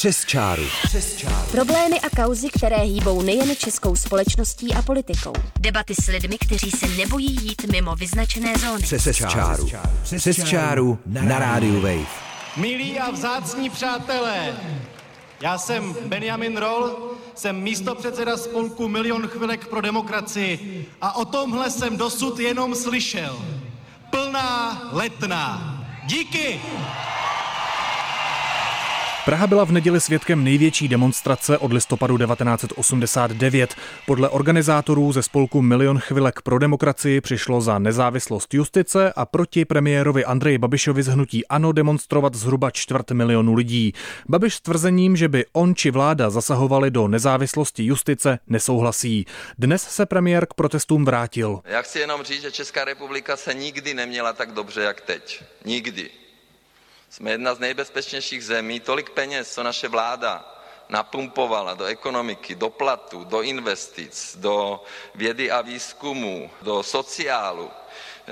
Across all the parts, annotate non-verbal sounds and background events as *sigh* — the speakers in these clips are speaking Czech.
Přes čáru. Přes čáru. Problémy a kauzy, které hýbou nejen českou společností a politikou. Debaty s lidmi, kteří se nebojí jít mimo vyznačené zóny. Přes, Přes čáru. Přes, Přes čáru na rádiu Wave. Milí a vzácní přátelé, já jsem Benjamin Roll, jsem místo předseda spolku Milion chvilek pro demokracii a o tomhle jsem dosud jenom slyšel. Plná letná. Díky! Praha byla v neděli svědkem největší demonstrace od listopadu 1989. Podle organizátorů ze spolku Milion chvilek pro demokracii přišlo za nezávislost justice a proti premiérovi Andreji Babišovi z hnutí ANO demonstrovat zhruba čtvrt milionu lidí. Babiš s tvrzením, že by on či vláda zasahovali do nezávislosti justice, nesouhlasí. Dnes se premiér k protestům vrátil. Já chci jenom říct, že Česká republika se nikdy neměla tak dobře, jak teď. Nikdy. Jsme jedna z nejbezpečnějších zemí. Tolik peněz, co naše vláda napumpovala do ekonomiky, do platu, do investic, do vědy a výzkumu, do sociálu.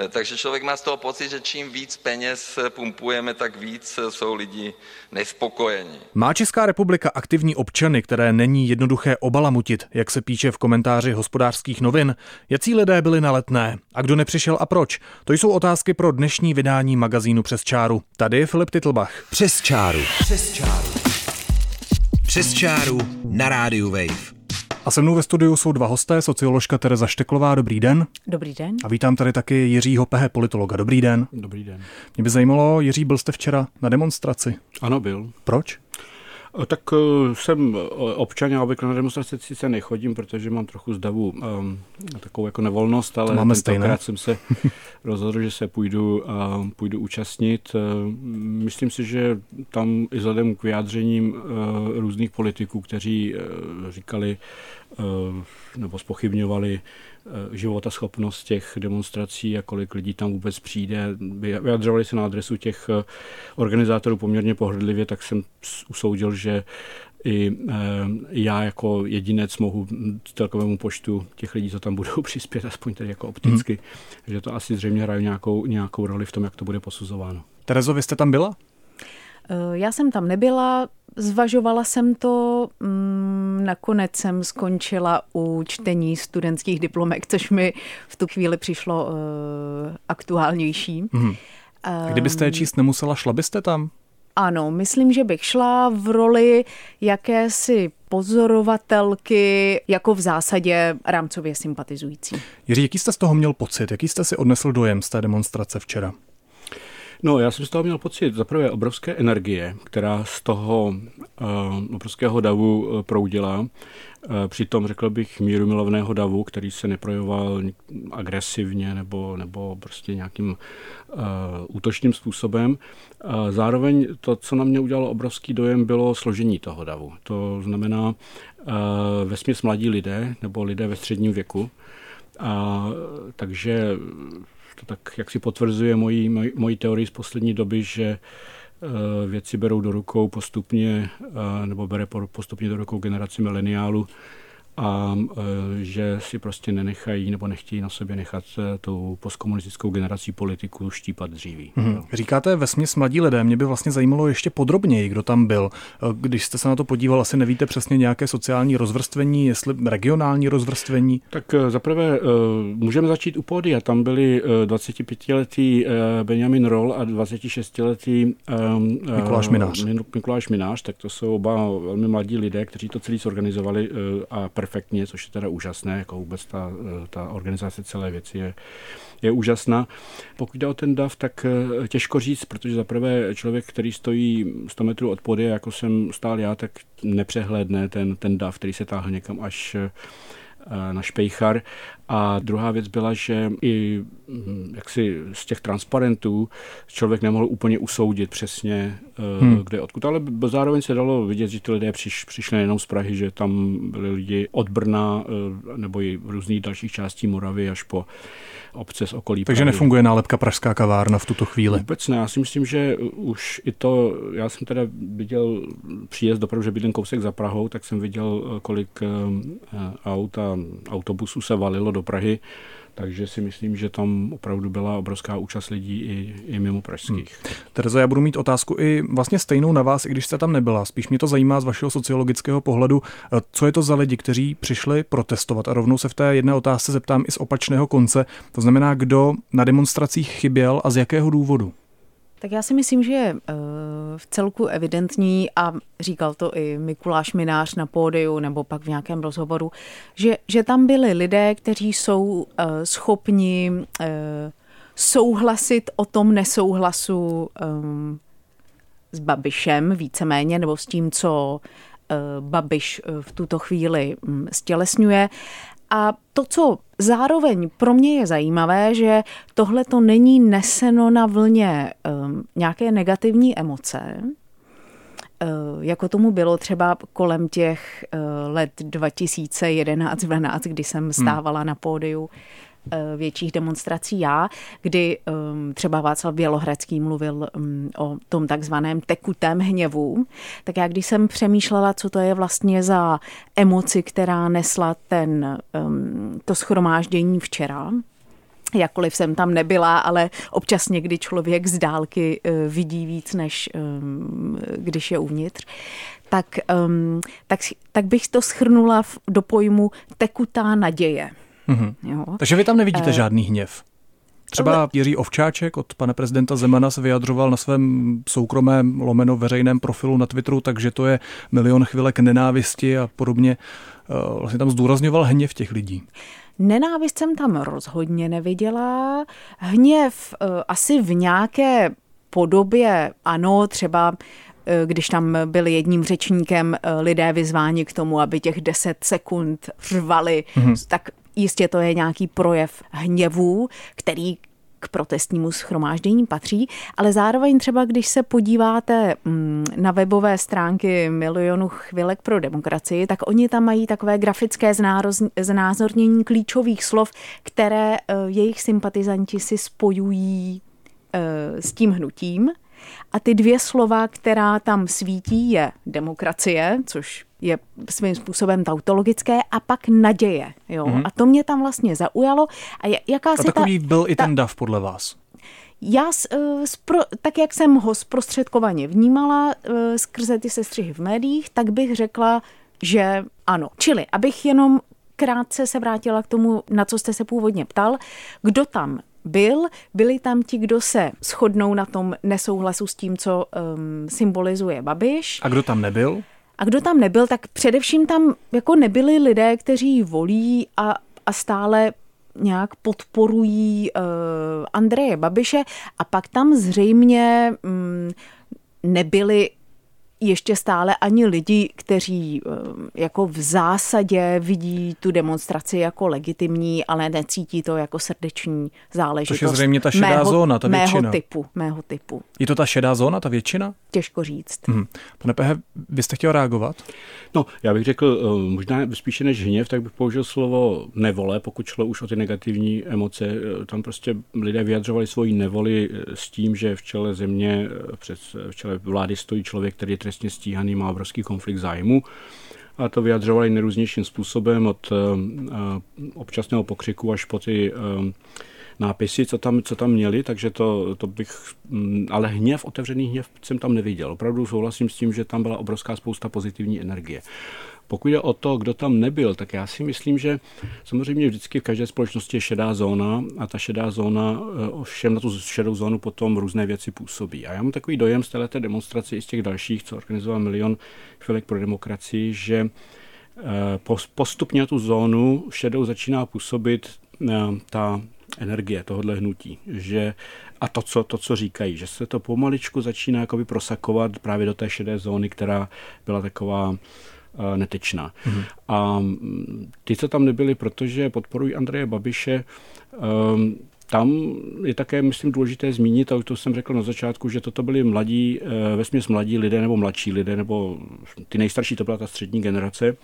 Takže člověk má z toho pocit, že čím víc peněz pumpujeme, tak víc jsou lidi nespokojení. Má Česká republika aktivní občany, které není jednoduché obalamutit, jak se píše v komentáři hospodářských novin? Jací lidé byli na letné? A kdo nepřišel a proč? To jsou otázky pro dnešní vydání magazínu Přes čáru. Tady je Filip Titlbach. Přes čáru. Přes čáru. Přes čáru na rádiu Wave. A se mnou ve studiu jsou dva hosté, socioložka Tereza Šteklová, dobrý den. Dobrý den. A vítám tady taky Jiřího Pehe, politologa, dobrý den. Dobrý den. Mě by zajímalo, Jiří, byl jste včera na demonstraci? Ano, byl. Proč? Tak jsem občan, já obvykle na demonstraci sice nechodím, protože mám trochu zdavu um, takovou jako nevolnost, ale máme tentokrát jsem se *laughs* rozhodl, že se půjdu, uh, půjdu účastnit. Uh, myslím si, že tam i vzhledem k vyjádřením uh, různých politiků, kteří uh, říkali uh, nebo spochybňovali života schopnost těch demonstrací a kolik lidí tam vůbec přijde. Vyjadřovali se na adresu těch organizátorů poměrně pohrdlivě, tak jsem usoudil, že i já jako jedinec mohu celkovému počtu těch lidí, co tam budou *laughs* přispět, aspoň tedy jako opticky, hmm. že to asi zřejmě hraje nějakou, nějakou roli v tom, jak to bude posuzováno. Terezo, vy jste tam byla? Já jsem tam nebyla, zvažovala jsem to, mm, nakonec jsem skončila u čtení studentských diplomek, což mi v tu chvíli přišlo uh, aktuálnější. Hmm. Kdybyste je číst nemusela, šla byste tam? Ano, myslím, že bych šla v roli jakési pozorovatelky, jako v zásadě rámcově sympatizující. Jiří, jaký jste z toho měl pocit? Jaký jste si odnesl dojem z té demonstrace včera? No, já jsem z toho měl pocit zaprvé obrovské energie, která z toho uh, obrovského davu uh, proudila. Uh, přitom, řekl bych, míru milovného davu, který se neprojevoval agresivně nebo, nebo prostě nějakým uh, útočným způsobem. Uh, zároveň to, co na mě udělalo obrovský dojem, bylo složení toho davu. To znamená uh, vesměs mladí lidé nebo lidé ve středním věku. A, takže to tak jak si potvrzuje moji, moji, moji teorii z poslední doby, že eh, věci berou do rukou postupně, eh, nebo bere postupně do rukou generaci mileniálu a e, že si prostě nenechají nebo nechtějí na sobě nechat e, tu postkomunistickou generací politiků štípat dříví. Hmm. Říkáte ve směs mladí lidé, mě by vlastně zajímalo ještě podrobněji, kdo tam byl. E, když jste se na to podíval, asi nevíte přesně nějaké sociální rozvrstvení, jestli regionální rozvrstvení? Tak zaprvé můžeme začít u pódia. Tam byli 25-letý Benjamin Roll a 26-letý Mikuláš Minář. Mikuláš Minář, tak to jsou oba velmi mladí lidé, kteří to celý zorganizovali a perfektně, což je teda úžasné, jako vůbec ta, ta organizace celé věci je, je úžasná. Pokud jde o ten DAV, tak eh, těžko říct, protože zaprvé člověk, který stojí 100 metrů od pody, jako jsem stál já, tak nepřehlédne ten, ten DAV, který se táhl někam až eh, na Špejchar. A druhá věc byla, že i hm, jaksi z těch transparentů člověk nemohl úplně usoudit přesně, eh, hmm. kde odkud. Ale zároveň se dalo vidět, že ty lidé přiš, přišli jenom z Prahy, že tam byli lidi od Brna eh, nebo i různých dalších částí Moravy až po obce z okolí. Takže Prahy. nefunguje nálepka Pražská kavárna v tuto chvíli? Vůbec ne. Já si myslím, že už i to, já jsem teda viděl příjezd dopravy, že bydlím kousek za Prahou, tak jsem viděl, kolik aut a autobusů se valilo do do Prahy, takže si myslím, že tam opravdu byla obrovská účast lidí i, i mimo pražských. Hmm. Tereza, já budu mít otázku i vlastně stejnou na vás, i když jste tam nebyla. Spíš mě to zajímá z vašeho sociologického pohledu, co je to za lidi, kteří přišli protestovat. A rovnou se v té jedné otázce zeptám i z opačného konce. To znamená, kdo na demonstracích chyběl a z jakého důvodu? Tak já si myslím, že je eh, v celku evidentní a říkal to i Mikuláš Minář na pódiu nebo pak v nějakém rozhovoru, že, že tam byli lidé, kteří jsou eh, schopni eh, souhlasit o tom nesouhlasu s Babišem víceméně nebo s tím, co Babiš v tuto chvíli hm, stělesňuje a to, co zároveň pro mě je zajímavé, že tohle to není neseno na vlně um, nějaké negativní emoce, uh, jako tomu bylo třeba kolem těch uh, let 2011-12, kdy jsem hmm. stávala hmm. na pódiu Eh, větších demonstrací já, kdy třeba Václav Bělohradský mluvil o tom takzvaném tekutém hněvu, tak já když jsem přemýšlela, co to je vlastně za emoci, která nesla ten, to schromáždění včera, Jakkoliv jsem tam nebyla, ale občas někdy člověk z dálky eh, vidí víc, než když je uvnitř, tak, tak, tak bych to schrnula do pojmu tekutá naděje. Mm-hmm. Jo. Takže vy tam nevidíte e... žádný hněv? Třeba Jiří Ovčáček od pana prezidenta Zemana se vyjadřoval na svém soukromém lomeno veřejném profilu na Twitteru, takže to je milion chvilek nenávisti a podobně. Eh, vlastně tam zdůrazňoval hněv těch lidí. Nenávist jsem tam rozhodně neviděla. Hněv eh, asi v nějaké podobě, ano, třeba když tam byl jedním řečníkem lidé vyzváni k tomu, aby těch 10 sekund řvali, mm-hmm. tak Jistě to je nějaký projev hněvu, který k protestnímu schromáždění patří, ale zároveň třeba, když se podíváte mm, na webové stránky milionu chvilek pro demokracii, tak oni tam mají takové grafické znázornění klíčových slov, které eh, jejich sympatizanti si spojují eh, s tím hnutím. A ty dvě slova, která tam svítí, je demokracie, což je svým způsobem tautologické, a pak naděje. Jo? Mm-hmm. A to mě tam vlastně zaujalo. A jaká a takový ta, byl ta, i ten dav podle vás? Já, spro, tak jak jsem ho zprostředkovaně vnímala eh, skrze ty sestřihy v médiích, tak bych řekla, že ano. Čili, abych jenom krátce se vrátila k tomu, na co jste se původně ptal, kdo tam byl. Byli tam ti, kdo se shodnou na tom nesouhlasu s tím, co um, symbolizuje Babiš. A kdo tam nebyl? A kdo tam nebyl, tak především tam jako nebyli lidé, kteří volí a, a stále nějak podporují uh, Andreje Babiše a pak tam zřejmě um, nebyli ještě stále ani lidi, kteří eh, jako v zásadě vidí tu demonstraci jako legitimní, ale necítí to jako srdeční záležitost. To je zřejmě ta šedá mého, zóna, ta většina. Mého typu, mého typu. Je to ta šedá zóna, ta většina? Těžko říct. Hmm. Pane Pehe, vy jste chtěl reagovat? No, já bych řekl, eh, možná spíše než hněv, tak bych použil slovo nevole, pokud šlo už o ty negativní emoce. Eh, tam prostě lidé vyjadřovali svoji nevoli s tím, že v čele země, přes, v čele vlády stojí člověk, který je trestně stíhaný, má obrovský konflikt zájmu. A to vyjadřovali nejrůznějším způsobem od uh, občasného pokřiku až po ty uh, nápisy, co tam, co tam měli, takže to, to bych, mm, ale hněv, otevřený hněv jsem tam neviděl. Opravdu souhlasím s tím, že tam byla obrovská spousta pozitivní energie. Pokud je o to, kdo tam nebyl, tak já si myslím, že samozřejmě vždycky v každé společnosti je šedá zóna a ta šedá zóna eh, ovšem na tu šedou zónu potom různé věci působí. A já mám takový dojem z této demonstrace i z těch dalších, co organizoval milion chvilek pro demokracii, že eh, postupně na tu zónu šedou začíná působit eh, ta energie tohohle hnutí, že a to co, to, co říkají, že se to pomaličku začíná jakoby prosakovat právě do té šedé zóny, která byla taková netečná. Mm-hmm. A mm, ty, co tam nebyli, protože podporují Andreje Babiše, um, tam je také, myslím, důležité zmínit, a už to jsem řekl na začátku, že toto byli mladí, eh, vesměs mladí lidé nebo mladší lidé, nebo ty nejstarší, to byla ta střední generace,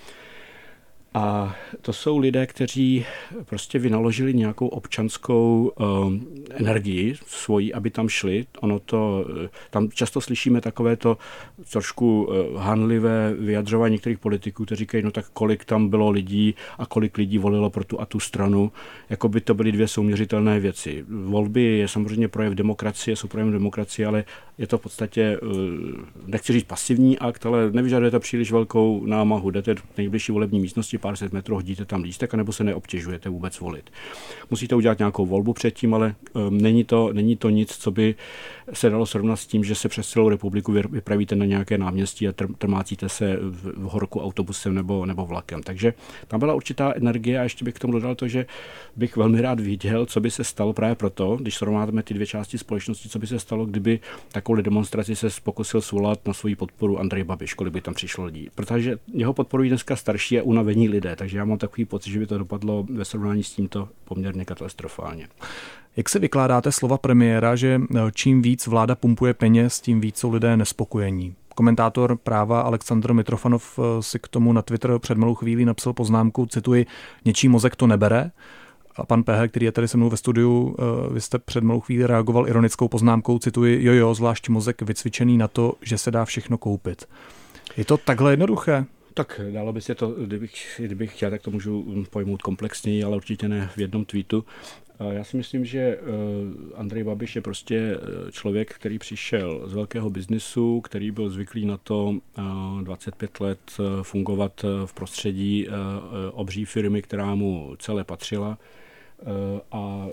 A to jsou lidé, kteří prostě vynaložili nějakou občanskou uh, energii svoji, aby tam šli. Ono to, eh, tam často slyšíme takové to trošku uh, hanlivé vyjadřování některých politiků, kteří říkají, no tak kolik tam bylo lidí a kolik lidí volilo pro tu a tu stranu. Jako by to byly dvě souměřitelné věci. Volby je samozřejmě projev demokracie, jsou projev demokracie, ale je to v podstatě, uh, nechci říct pasivní akt, ale nevyžaduje to příliš velkou námahu. Jdete do nejbližší volební místnosti, pár set metrů, hodíte tam lístek, anebo se neobtěžujete vůbec volit. Musíte udělat nějakou volbu předtím, ale um, není, to, není to nic, co by se dalo srovnat s tím, že se přes celou republiku vypravíte na nějaké náměstí a trmácíte se v, v horku autobusem nebo, nebo vlakem. Takže tam byla určitá energie a ještě bych k tomu dodal to, že bych velmi rád viděl, co by se stalo právě proto, když srovnáme ty dvě části společnosti, co by se stalo, kdyby takovou demonstraci se pokusil svolat na svoji podporu Andrej Babiš, kolik by tam přišlo lidí. Protože jeho podporují dneska starší a unavení lidé, takže já mám takový pocit, že by to dopadlo ve srovnání s tímto poměrně katastrofálně. Jak se vykládáte slova premiéra, že eh, čím víc vláda pumpuje peněz, tím víc jsou lidé nespokojení? Komentátor práva Aleksandr Mitrofanov eh, si k tomu na Twitter před malou chvílí napsal poznámku, cituji, něčí mozek to nebere. A pan PH, který je tady se mnou ve studiu, eh, vy jste před malou chvíli reagoval ironickou poznámkou, cituji, jo jo, zvlášť mozek vycvičený na to, že se dá všechno koupit. Je to takhle jednoduché? Tak dalo by se to, kdybych, kdybych chtěl, tak to můžu pojmout komplexněji, ale určitě ne v jednom tweetu. Já si myslím, že eh, Andrej Babiš je prostě eh, člověk, který přišel z velkého biznisu, který byl zvyklý na to 25 eh, let fungovat v prostředí obří firmy, která mu celé patřila a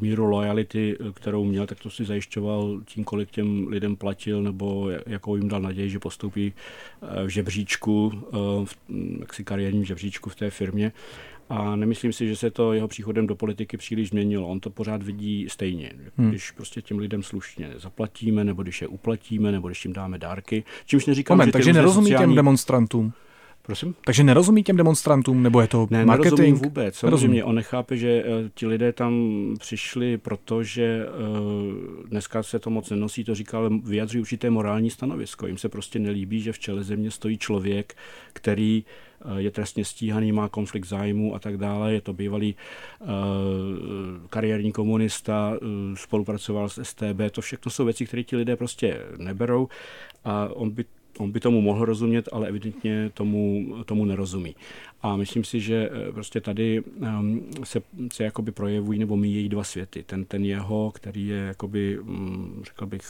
míru lojality, kterou měl, tak to si zajišťoval tím, kolik těm lidem platil nebo jakou jim dal naději, že postoupí v žebříčku, v jaksi kariérním žebříčku v té firmě a nemyslím si, že se to jeho příchodem do politiky příliš změnilo. On to pořád vidí stejně. Hmm. Když prostě těm lidem slušně zaplatíme, nebo když je uplatíme, nebo když jim dáme dárky. Čímž neříkám, Moment, že takže nerozumí sociální... těm demonstrantům. Prosím? Takže nerozumí těm demonstrantům, nebo je to ne, marketing? Nerozumím vůbec. Samozřejmě, on nechápe, že uh, ti lidé tam přišli, protože uh, dneska se to moc nenosí, to říká, ale vyjadřují určité morální stanovisko. Jim se prostě nelíbí, že v čele země stojí člověk, který uh, Eh, je trestně stíhaný, má konflikt zájmu a tak dále. Je to bývalý uh, kariérní komunista, uh, spolupracoval s STB. To všechno jsou věci, které ti lidé prostě neberou a on by on by tomu mohl rozumět, ale evidentně tomu, tomu nerozumí. A myslím si, že eh, prostě tady um, se, se jakoby projevují nebo míjejí dva světy. Ten, ten jeho, který je jakoby, um, řekl bych,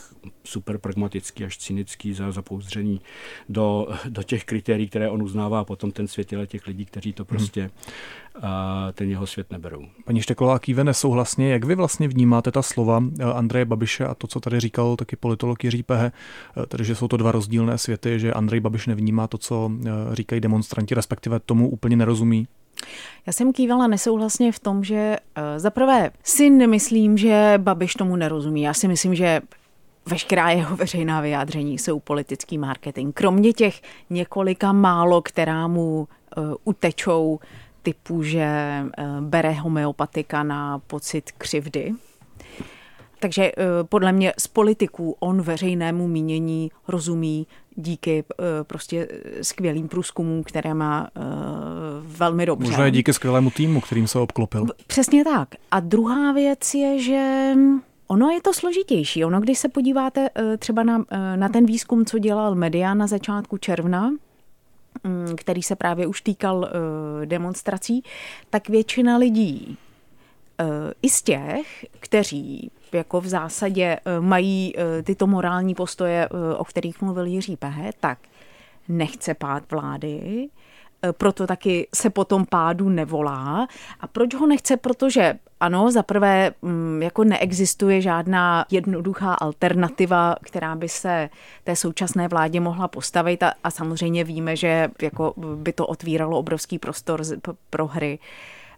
super pragmatický až cynický za zapouzdření do, do těch kritérií, které on uznává a potom ten svět těch lidí, kteří to mhm. prostě hmm. a ten jeho svět neberou. Paní Šteklová kýve nesouhlasně. Jak vy vlastně vnímáte ta slova eh, Andreje Babiše a to, co tady říkal taky politolog Jiří Pehe, eh, tedy že jsou to dva rozdílné světy, že Andrej Babiš nevnímá to, co říkají demonstranti, respektive tomu úplně nerozumí? Já jsem kývala nesouhlasně v tom, že uh, zaprvé si nemyslím, že Babiš tomu nerozumí. Já si myslím, že veškerá jeho veřejná vyjádření jsou politický marketing. Kromě těch několika málo, která mu uh, utečou typu, že bere homeopatika na pocit křivdy, takže eh, podle mě z politiků on veřejnému mínění rozumí díky eh, prostě skvělým průzkumům, které má eh, velmi dobře. Možná díky skvělému týmu, kterým se obklopil. Přesně tak. A druhá věc je, že Ono je to složitější. Ono, když se podíváte třeba na, na ten výzkum, co dělal Media na začátku června, mm, který se právě už týkal demonstrací, tak většina lidí i z těch, kteří jako v zásadě eh, mají eh, tyto morální postoje, eh, o kterých mluvil Jiří Pehe, tak nechce pád vlády, proto taky se po tom pádu nevolá. A proč ho nechce? Protože ano, za prvé mm, jako neexistuje žádná jednoduchá alternativa, která by se té současné vládě mohla postavit a, a samozřejmě víme, že jako by to otvíralo obrovský prostor pro hry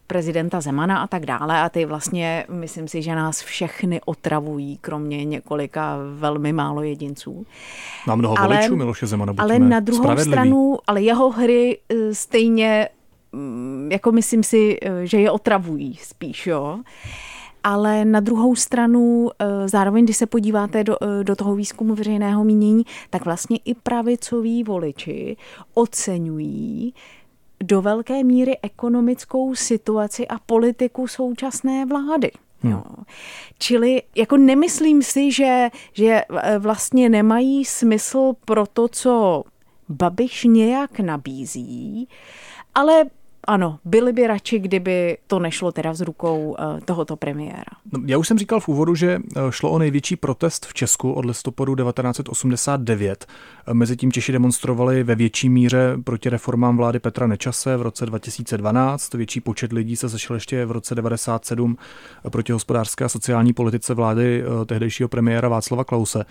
prezidenta Zemana a tak dále a ty vlastně, myslím si, že nás všechny otravují, kromě několika velmi málo jedinců. Mám mnoho ale, voličů Miloše Zemana, Ale na druhou stranu, ale jeho hry eh, stejně, mm, jako myslím si, eh, že je otravují spíš, jo. Ale na druhou stranu, eh, zároveň, když se podíváte do, do toho výzkumu veřejného mínění, tak vlastně i pravicoví voliči oceňují do velké míry ekonomickou situaci a politiku současné vlády. Hmm. Jo. Čili jako nemyslím si, že, že e, vlastně nemají smysl pro to, co Babiš nějak nabízí, ale ano, byli by radši, kdyby to nešlo teda z rukou eh, tohoto premiéra. No, já už jsem říkal v úvodu, že eh, šlo o největší protest v Česku od listopadu 1989. Eh, Mezitím Češi demonstrovali ve větší míře proti reformám vlády Petra Nečase v roce 2012. Větší počet lidí se sešel ještě v roce 1997 proti hospodářské a sociální politice vlády tehdejšího premiéra Václava Klause.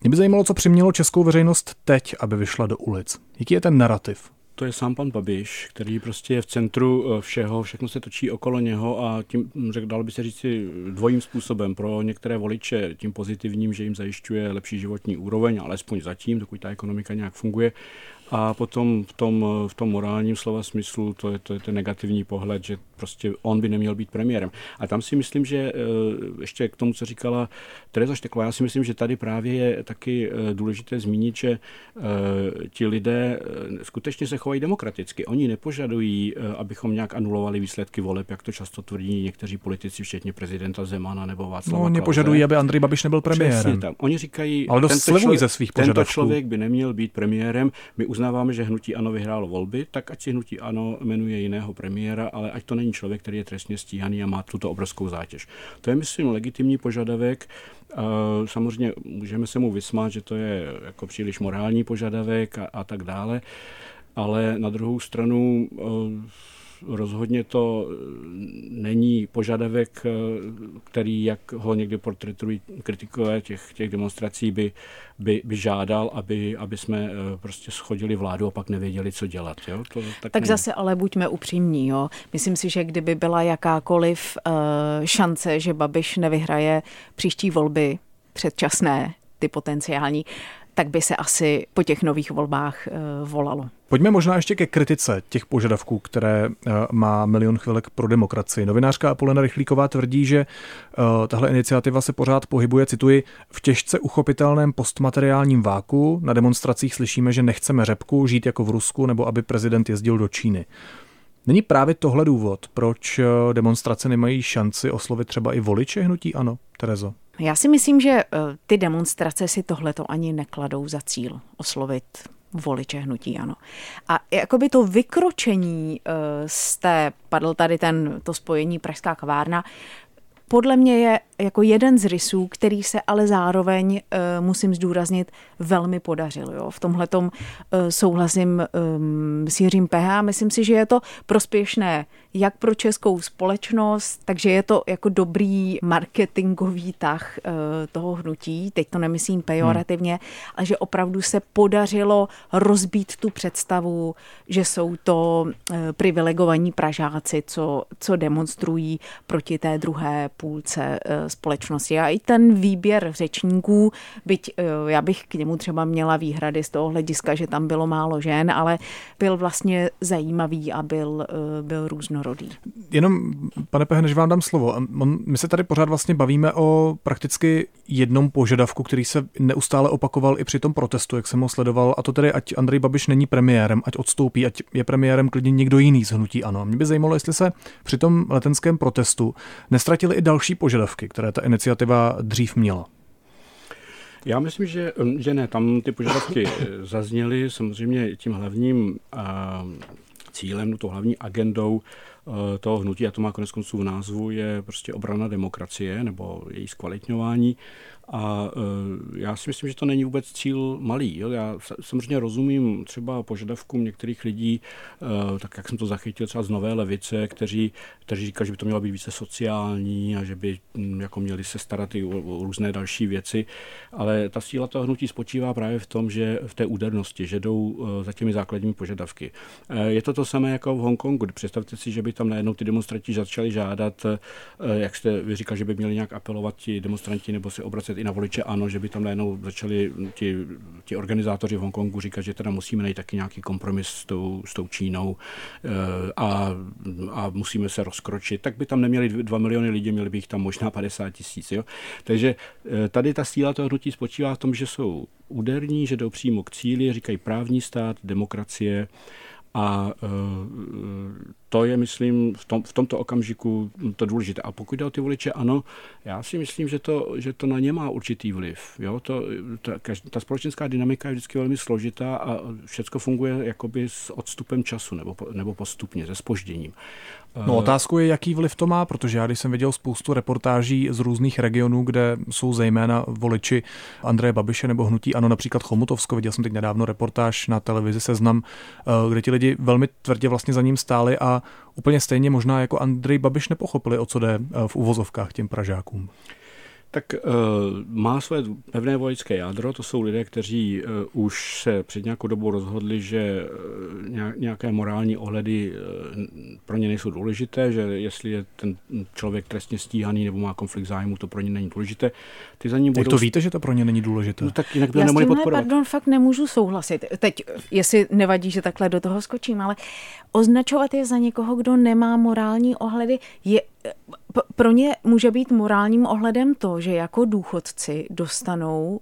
Mě by zajímalo, co přimělo českou veřejnost teď, aby vyšla do ulic. Jaký je ten narrativ? To je sám pan Babiš, který prostě je v centru eh, všeho, všechno se točí okolo něho a tím, hm, řek, dalo by se říct dvojím způsobem. Pro některé voliče tím pozitivním, že jim zajišťuje lepší životní úroveň, alespoň zatím, dokud ta ekonomika nějak funguje. A potom v tom, v tom morálním slova smyslu to je, to je ten negativní pohled, že prostě on by neměl být premiérem. A tam si myslím, že eh, ještě k tomu, co říkala Tereza Šteklová, já si myslím, že tady právě je taky eh, důležité zmínit, že eh, ti lidé skutečně se chovají demokraticky. Oni nepožadují, abychom nějak anulovali výsledky voleb, jak to často tvrdí někteří politici, včetně prezidenta Zemana nebo Václava No, oni požadují, aby Andrej Babiš nebyl premiérem. tam. Oni říkají, ale dost tento člověk, ze svých požadavků. Tento člověk by neměl být premiérem. My uznáváme, že hnutí ANO vyhrálo volby, tak ať si hnutí ANO jmenuje jiného premiéra, ale ať to není člověk, který je trestně stíhaný a má tuto obrovskou zátěž. To je, myslím, legitimní požadavek. Samozřejmě můžeme se mu vysmát, že to je jako příliš morální požadavek a, a tak dále, ale na druhou stranu rozhodně to není požadavek, který, jak ho někdy portretují kritikové těch, těch demonstrací, by, by, by žádal, aby, aby jsme eh, prostě schodili vládu a pak nevěděli, co dělat. Jo? To, tak tak zase ale buďme upřímní. Jo? Myslím si, že kdyby byla jakákoliv šance, že Babiš nevyhraje příští volby předčasné, ty potenciální, tak by se asi po těch nových volbách uh, volalo. Pojďme možná ještě ke kritice těch požadavků, které uh, má Milion chvilek pro demokracii. Novinářka Apolena Rychlíková tvrdí, že uh, tahle iniciativa se pořád pohybuje, cituji, v těžce uchopitelném postmateriálním váku. Na demonstracích slyšíme, že nechceme řepku, žít jako v Rusku nebo aby prezident jezdil do Číny. Není právě tohle důvod, proč demonstrace nemají šanci oslovit třeba i voliče hnutí ano, Terezo? Já si myslím, že eh, ty demonstrace si tohleto ani nekladou za cíl oslovit voliče hnutí, ano. A jakoby to vykročení eh, z té, padl tady ten, to spojení Pražská kavárna, podle mě je jako jeden z rysů, který se ale zároveň, uh, musím zdůraznit, velmi podařil. Jo. V tomhle uh, souhlasím um, s Jiřím Peha. Myslím si, že je to prospěšné jak pro českou společnost, takže je to jako dobrý marketingový tah uh, toho hnutí. Teď to nemyslím pejorativně, hmm. ale že opravdu se podařilo rozbít tu představu, že jsou to privilegovaní Pražáci, co, co demonstrují proti té druhé půlce společnosti. A i ten výběr řečníků, byť uh, já bych k němu třeba měla výhrady z toho hlediska, že tam bylo málo žen, ale byl vlastně zajímavý a byl, uh, byl různorodý. Jenom, pane Pehe, než vám dám slovo, my se tady pořád vlastně bavíme o prakticky jednom požadavku, který se neustále opakoval i při tom protestu, jak jsem ho sledoval, a to tedy, ať Andrej Babiš není premiérem, ať odstoupí, ať je premiérem klidně někdo jiný z hnutí ano. Mě by zajímalo, jestli se při tom letenském protestu nestratily i další požadavky, které ta iniciativa dřív měla. Já myslím, že, že ne, tam ty požadavky *coughs* zazněly. Samozřejmě tím hlavním cílem, to hlavní agendou Eh, toho hnutí, a to má konec konců v názvu, je prostě obrana demokracie nebo její zkvalitňování. A eh, já si myslím, že to není vůbec cíl malý. Jo. Já samozřejmě rozumím třeba požadavkům některých lidí, eh, tak jak jsem to zachytil třeba z Nové levice, kteří, kteří říkají, že by to mělo být více sociální a že by hm, jako měli se starat i o, o různé další věci. Ale ta síla toho hnutí spočívá právě v tom, že v té údernosti, že jdou za těmi základními požadavky. Je to to samé jako v Hongkongu. Představte si, že by tam najednou ty demonstranti začali žádat, jak jste vy říkal, že by měli nějak apelovat ti demonstranti nebo se obracet i na voliče, ano, že by tam najednou začali ti, ti organizátoři v Hongkongu říkat, že teda musíme najít taky nějaký kompromis s tou, s tou Čínou eh, a, a musíme se rozkročit, tak by tam neměli dva miliony lidí, měli by jich tam možná 50 tisíc. Takže eh, tady ta síla toho hnutí spočívá v tom, že jsou úderní, že jdou přímo k cíli, říkají právní stát, demokracie, A to je, myslím, v, tom, v tomto okamžiku to důležité. A pokud jde o ty voliče, ano, já si myslím, že to, že to na ně má určitý vliv. Jo? To, ta, ta společenská dynamika je vždycky velmi složitá a všechno funguje jakoby s odstupem času nebo, nebo postupně, se spožděním. No otázkou je, jaký vliv to má, protože já když jsem viděl spoustu reportáží z různých regionů, kde jsou zejména voliči Andreje Babiše nebo hnutí Ano, například Chomutovsko, viděl jsem teď nedávno reportáž na televizi Seznam, eh, kde ti lidi velmi tvrdě vlastně za ním stáli a úplně stejně možná jako Andrej Babiš nepochopili, o co jde eh, v uvozovkách těm Pražákům. Tak uh, má své pevné voličské jádro, to jsou lidé, kteří uh, už se před nějakou dobou rozhodli, že uh, nějaké morální ohledy uh, pro ně nejsou důležité, že jestli je ten člověk trestně stíhaný nebo má konflikt zájmu, to pro ně není důležité. Ty za ním budou... to víte, že to pro ně není důležité? No, tak jinak by nemohli podporovat. pardon, fakt nemůžu souhlasit. Teď, jestli nevadí, že takhle do toho skočím, ale označovat je za někoho, kdo nemá morální ohledy, je pro ně může být morálním ohledem to, že jako důchodci dostanou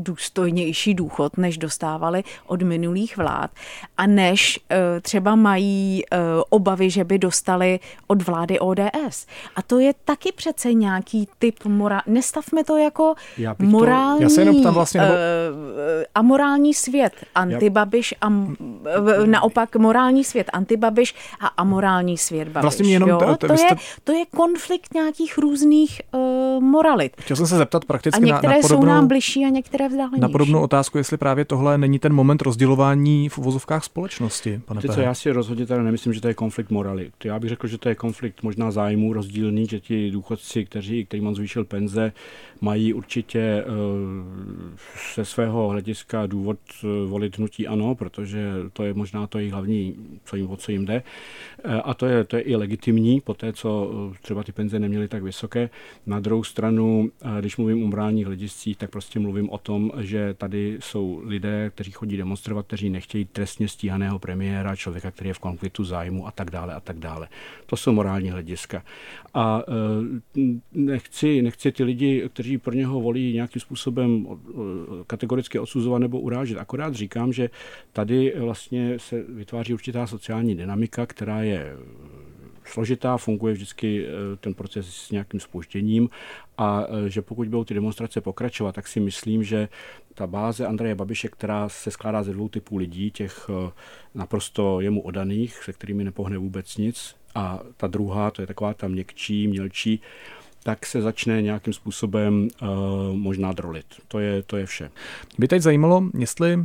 důstojnější důchod, než dostávali od minulých vlád a než uh, třeba mají uh, obavy, že by dostali od vlády ODS. A to je taky přece nějaký typ morál. Nestavme to jako já morální, to, já se jenom tam vlastně, nebo... uh, amorální svět, antibabiš a naopak morální svět antibabiš a amorální svět babiš. Vlastně jenom, jo? To, to, jste... je, to je konflikt nějakých různých uh, moralit. Chtěl jsem se zeptat prakticky a některé na, na podobnou... jsou nám bližší a některé vzdálenější. Na podobnou otázku, jestli právě tohle není ten moment rozdělování v uvozovkách společnosti, pane co, já si rozhodně teda nemyslím, že to je konflikt moralit. Já bych řekl, že to je konflikt možná zájmu rozdílný, že ti důchodci, kteří, kterým on zvýšil penze, mají určitě se svého hlediska důvod uh, volit hnutí ano, protože to je možná to jejich hlavní, co jim, o co jim jde. Uh, a to je, to je i legitimní, po té, co třeba ty penze neměly tak vysoké. Na druhou stranu, když mluvím o morálních hlediscích, tak prostě mluvím o tom, že tady jsou lidé, kteří chodí demonstrovat, kteří nechtějí trestně stíhaného premiéra, člověka, který je v konfliktu zájmu a tak dále a tak dále. To jsou morální hlediska. A nechci, nechci ty lidi, kteří pro něho volí nějakým způsobem kategoricky odsuzovat nebo urážet. Akorát říkám, že tady vlastně se vytváří určitá sociální dynamika, která je složitá, funguje vždycky eh, ten proces s nějakým spožděním a eh, že pokud budou ty demonstrace pokračovat, tak si myslím, že ta báze Andreje Babiše, která se skládá ze dvou typů lidí, těch eh, naprosto jemu odaných, se kterými nepohne vůbec nic, a ta druhá, to je taková ta měkčí, mělčí, tak se začne nějakým způsobem uh, možná drolit. To je, to je vše. By teď zajímalo, jestli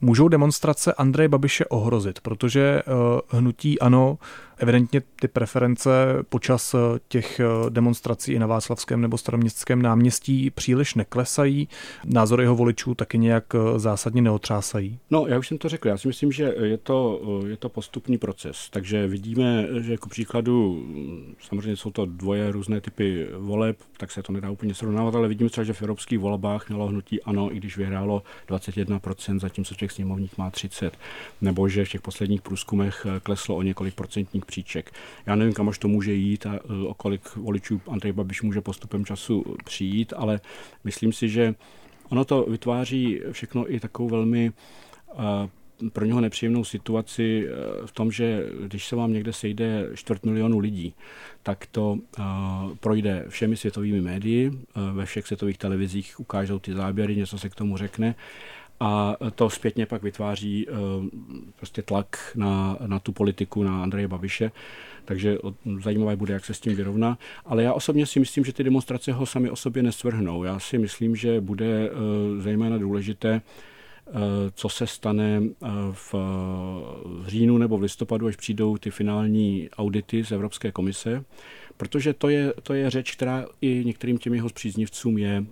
můžou demonstrace Andreje Babiše ohrozit, protože uh, hnutí ano Evidentně ty preference počas eh, těch eh, demonstrací i na Václavském nebo staroměstském náměstí příliš neklesají, názory jeho voličů taky nějak eh, zásadně neotřásají. No, já už jsem to řekl, já si myslím, že je to, je to postupný proces, takže vidíme, že jako příkladu, mm, samozřejmě jsou to dvoje různé typy voleb, tak se to nedá úplně srovnávat, ale vidíme třeba, že v evropských volbách mělo hnutí ano, i když vyhrálo 21%, zatímco těch sněmovních má 30%, nebo že v těch posledních průzkumech kleslo o několik procentních příček. Já nevím, kam až to může jít a e, o kolik voličů Andrej Babiš může postupem času přijít, ale myslím si, že ono to vytváří všechno i takovou velmi e, pro něho nepříjemnou situaci e, v tom, že když se vám někde sejde čtvrt milionu lidí, tak to projde všemi světovými médii, ve všech světových televizích ukážou ty záběry, něco se k tomu řekne a to zpětně pak vytváří eh, prostě tlak na, na tu politiku, na Andreje Babiše. Takže zajímavé bude, jak se s tím vyrovná. Ale já osobně si myslím, že ty demonstrace ho sami o sobě nesvrhnou. Já si myslím, že bude eh, zejména důležité, eh, co se stane v říjnu nebo v listopadu, až přijdou ty finální audity z Evropské komise, protože to je, to je řeč, která i některým těm jeho příznivcům je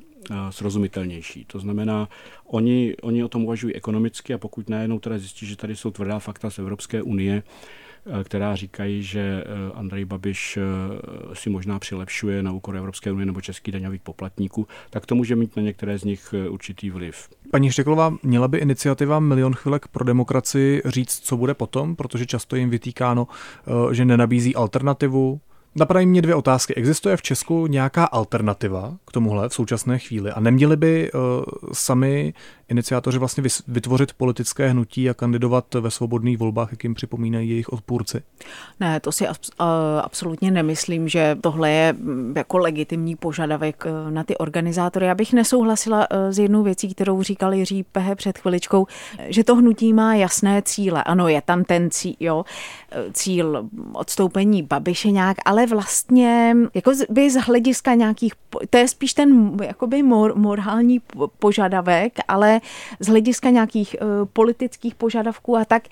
srozumitelnější. To znamená, oni, oni o tom uvažují ekonomicky a pokud najednou teda zjistí, že tady jsou tvrdá fakta z Evropské unie, eh, která říkají, že eh, Andrej Babiš eh, si možná přilepšuje na úkor Evropské unie nebo českých daňových poplatníků, tak to může mít na některé z nich určitý vliv. Paní Šteklová, měla by iniciativa Milion chvilek pro demokracii říct, co bude potom, protože často jim vytýkáno, že nenabízí alternativu, Napadají mě dvě otázky. Existuje v Česku nějaká alternativa k tomuhle v současné chvíli a neměli by uh, sami iniciátoři vlastně vytvořit politické hnutí a kandidovat ve svobodných volbách, jak jim připomínají jejich odpůrci? Ne, to si absolutně nemyslím, že tohle je mm, jako legitimní požadavek eh, na ty organizátory. Já bych nesouhlasila s jednou věcí, kterou říkal Jiří Pehe před chviličkou, že to hnutí má jasné cíle. Ano, je tam ten cíl, jo, cíl odstoupení Babiše nějak, ale vlastně jako by z hlediska nějakých, to je spíš ten jakoby mor, morální požadavek, ale z hlediska nějakých uh, politických požadavků a tak,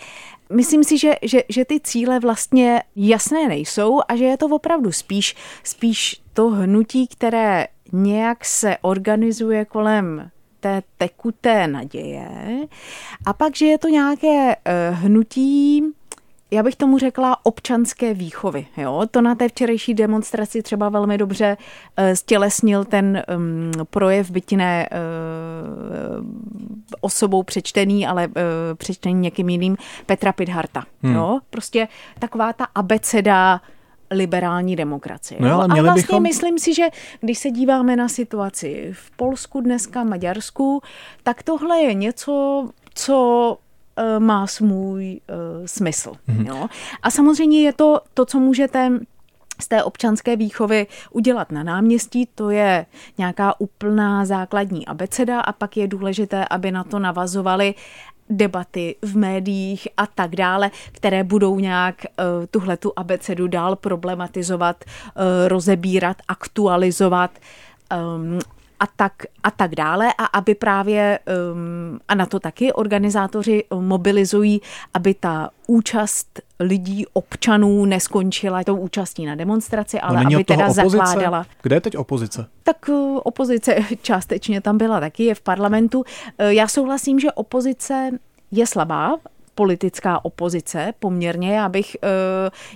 myslím si, že, že, že ty cíle vlastně jasné nejsou a že je to opravdu spíš, spíš to hnutí, které nějak se organizuje kolem té tekuté naděje a pak, že je to nějaké uh, hnutí, já bych tomu řekla občanské výchovy. Jo? To na té včerejší demonstraci třeba velmi dobře uh, stělesnil ten um, projev bytiné uh, osobou přečtený, ale uh, přečtený někým jiným, Petra Pidharta. Hmm. Jo? Prostě taková ta abeceda liberální demokracie. No, ale a vlastně bychom... myslím si, že když se díváme na situaci v Polsku dneska, Maďarsku, tak tohle je něco, co má svůj uh, smysl. Mm-hmm. Jo? A samozřejmě je to to, co můžete z té občanské výchovy udělat na náměstí, to je nějaká úplná základní abeceda a pak je důležité, aby na to navazovaly debaty v médiích a tak dále, které budou nějak uh, tuhle tu abecedu dál problematizovat, uh, rozebírat, aktualizovat. Um, a tak, a tak dále a aby právě, um, a na to taky organizátoři mobilizují, aby ta účast lidí, občanů neskončila tou účastí na demonstraci, ale no, aby teda opozice? zakládala. Kde je teď opozice? Tak uh, opozice *laughs* částečně tam byla taky, je v parlamentu. Uh, já souhlasím, že opozice je slabá, politická opozice poměrně. Já bych uh,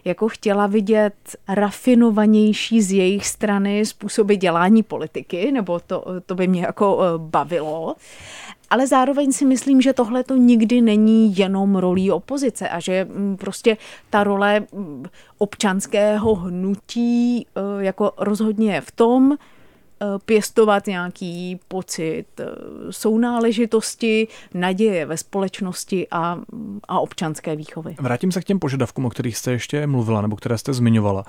jako chtěla vidět rafinovanější z jejich strany způsoby dělání politiky, nebo to, to by mě jako uh, bavilo. Ale zároveň si myslím, že tohle to nikdy není jenom rolí opozice a že mm, prostě ta role mm, občanského hnutí jako rozhodně je v tom, Eh, pěstovat nějaký pocit eh, sounáležitosti, naděje ve společnosti a, a občanské výchovy. Vrátím se k těm požadavkům, o kterých jste ještě mluvila, nebo které jste zmiňovala.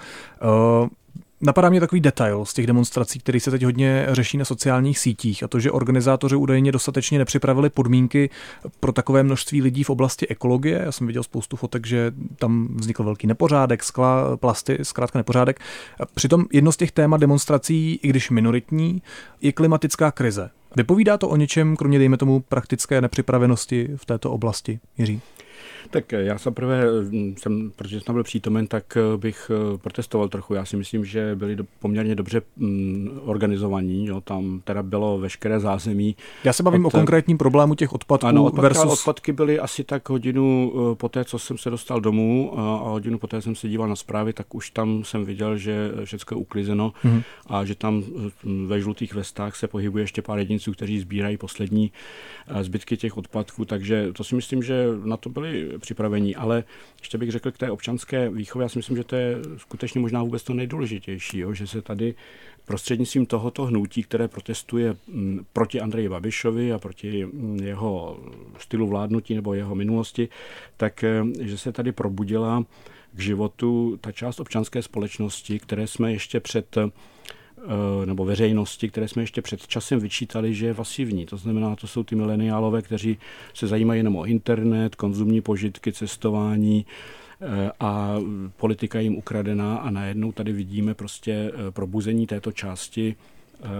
Napadá mě takový detail z těch demonstrací, který se teď hodně řeší na sociálních sítích a to, že organizátoři údajně dostatečně nepřipravili podmínky pro takové množství lidí v oblasti ekologie. Já jsem viděl spoustu fotek, že tam vznikl velký nepořádek, skla, plasty, zkrátka nepořádek. Přitom jedno z těch témat demonstrací, i když minoritní, je klimatická krize. Vypovídá to o něčem, kromě dejme tomu praktické nepřipravenosti v této oblasti, Jiří? Tak já jsem prvé, hm, jsem, protože jsem byl přítomen, tak eh, bych eh, protestoval trochu. Já si myslím, že byli poměrně dobře hm, organizovaní. Jo. Tam teda bylo veškeré zázemí. Já se bavím od, o konkrétním problému těch odpadků ano, odpadka, versus... odpadky byly asi tak hodinu eh, po té, co jsem se dostal domů a hodinu poté jsem se díval na zprávy, tak už tam jsem viděl, že všechno je uklizeno mm-hmm. a že tam hm, ve žlutých vestách se pohybuje ještě pár jedinců, kteří sbírají poslední zbytky těch odpadků, takže to si myslím, že na to byli připravení, ale ještě bych řekl k té občanské výchově, já si myslím, že to je skutečně možná vůbec to nejdůležitější, jo, že se tady prostřednictvím tohoto hnutí, které protestuje mm, proti Andreji Babišovi a proti mm, jeho stylu vládnutí nebo jeho minulosti, tak eh, že se tady probudila k životu ta část občanské společnosti, které jsme ještě před nebo veřejnosti, které jsme ještě před časem vyčítali, že je pasivní. To znamená, to jsou ty mileniálové, kteří se zajímají jenom o internet, konzumní požitky, cestování, eh, a politika jim ukradená a najednou tady vidíme prostě eh, probuzení této části Eh,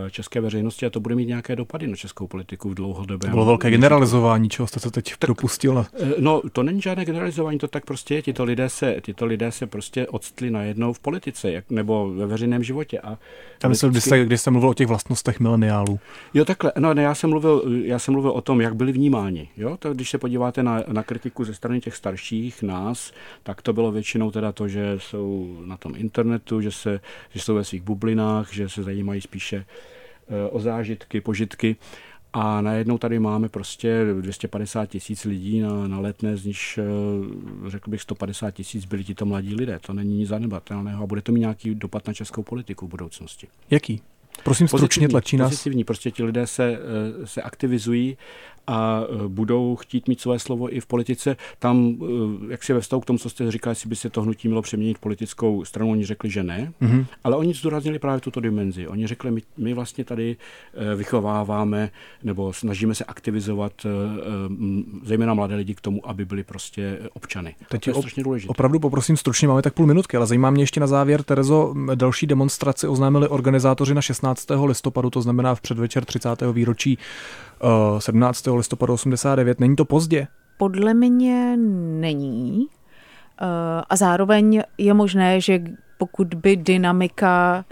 české veřejnosti a to bude mít nějaké dopady na českou politiku v dlouhodobém. To bylo velké generalizování, čeho jste se teď tak, dopustil. Eh, no, to není žádné generalizování, to tak prostě je. Tito lidé se, tyto lidé se prostě odstli najednou v politice jak, nebo ve veřejném životě. A já myslím, když jste, když jste mluvil o těch vlastnostech mileniálů. Jo, takhle. No, ne, já jsem mluvil, já jsem mluvil o tom, jak byli vnímáni. Jo? To, když se podíváte na, na kritiku ze strany těch starších nás, tak to bylo většinou teda to, že jsou na tom internetu, že, se, že jsou ve svých bublinách, že se zajímají spíše Eh, o zážitky, požitky. A najednou tady máme prostě 250 tisíc lidí na, na letné, z nich eh, řekl bych 150 tisíc byli tito mladí lidé. To není nic zanedbatelného a bude to mít nějaký dopad na českou politiku v budoucnosti. Jaký? Prosím, stručně tlačí nás. Pozitivní, prostě ti lidé se, eh, se aktivizují a e, budou chtít mít své slovo i v politice. Tam, e, jak si ve vztahu k tomu, co jste říkali, jestli by se to hnutí mělo přeměnit politickou stranu, oni řekli, že ne, mm-hmm. ale oni zdůraznili právě tuto dimenzi. Oni řekli, my, my vlastně tady e, vychováváme nebo snažíme se aktivizovat zejména mladé lidi k tomu, aby byli prostě občany. Teď to je strašně důležité. Opravdu poprosím stručně, máme tak půl minutky, ale zajímá mě ještě na závěr, Terezo, další demonstraci oznámili organizátoři na 16. listopadu, to znamená v předvečer 30. výročí 17. Eh, listopadu 89. Není to pozdě? Podle mě není. Eh, a zároveň je možné, že pokud by dynamika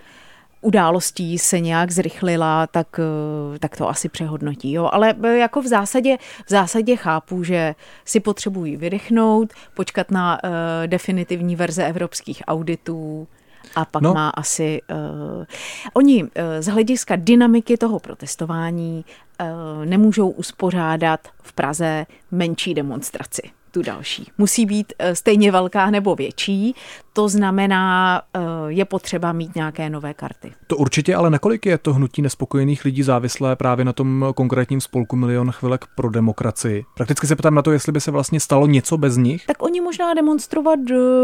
událostí se nějak zrychlila, tak, eh, tak to asi přehodnotí. Jo. Ale jako v zásadě, v zásadě chápu, že si potřebují vydechnout, počkat na uh, definitivní verze evropských auditů, a pak no. má asi... Uh, oni uh, z hlediska dynamiky toho protestování uh, nemůžou uspořádat v Praze menší demonstraci tu další. Musí být stejně velká nebo větší, to znamená, je potřeba mít nějaké nové karty. To určitě, ale nakolik je to hnutí nespokojených lidí závislé právě na tom konkrétním spolku Milion chvilek pro demokracii? Prakticky se ptám na to, jestli by se vlastně stalo něco bez nich? Tak oni možná demonstrovat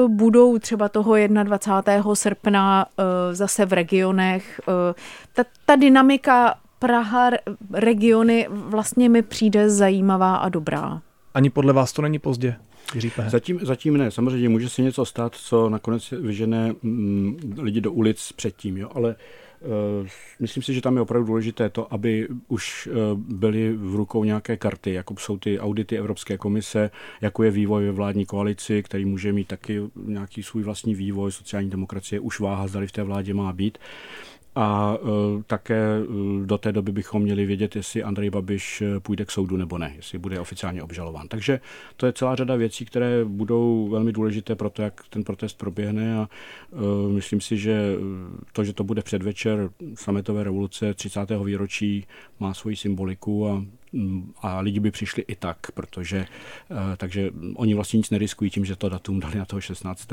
budou třeba toho 21. srpna zase v regionech. Ta, ta dynamika Praha, regiony vlastně mi přijde zajímavá a dobrá. Ani podle vás to není pozdě? Zatím, zatím ne. Samozřejmě může se něco stát, co nakonec vyžene mm, lidi do ulic předtím, jo? ale uh, myslím si, že tam je opravdu důležité to, aby už uh, byly v rukou nějaké karty, jako jsou ty audity Evropské komise, jako je vývoj ve vládní koalici, který může mít taky nějaký svůj vlastní vývoj, sociální demokracie už váha, zda v té vládě má být. A uh, také uh, do té doby bychom měli vědět, jestli Andrej Babiš e, půjde k soudu nebo ne, jestli bude oficiálně obžalován. Takže to je celá řada věcí, které budou velmi důležité pro to, jak ten protest proběhne a myslím si, že to, že to bude předvečer sametové revoluce 30. výročí, má svoji symboliku a a lidi by přišli i tak, protože takže oni vlastně nic neriskují tím, že to datum dali na toho 16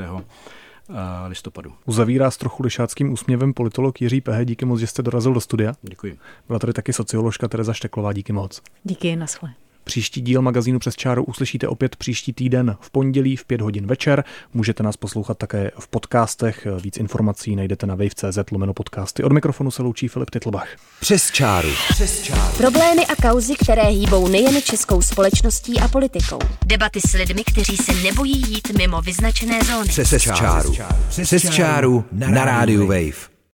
listopadu. Uzavírá s trochu lišáckým úsměvem politolog Jiří Pehe. Díky moc, že jste dorazil do studia. Děkuji. Byla tady taky socioložka Tereza Šteklová. Díky moc. Díky, naschle. Příští díl magazínu Přes čáru uslyšíte opět příští týden v pondělí v 5 hodin večer. Můžete nás poslouchat také v podcastech. Víc informací najdete na wave.cz lomeno podcasty. Od mikrofonu se loučí Filip Titlbach. Přes čáru. Přes čáru. Problémy a kauzy, které hýbou nejen českou společností a politikou. Debaty s lidmi, kteří se nebojí jít mimo vyznačené zóny. Přes, Přes čáru. Přes čáru na rádiu Wave.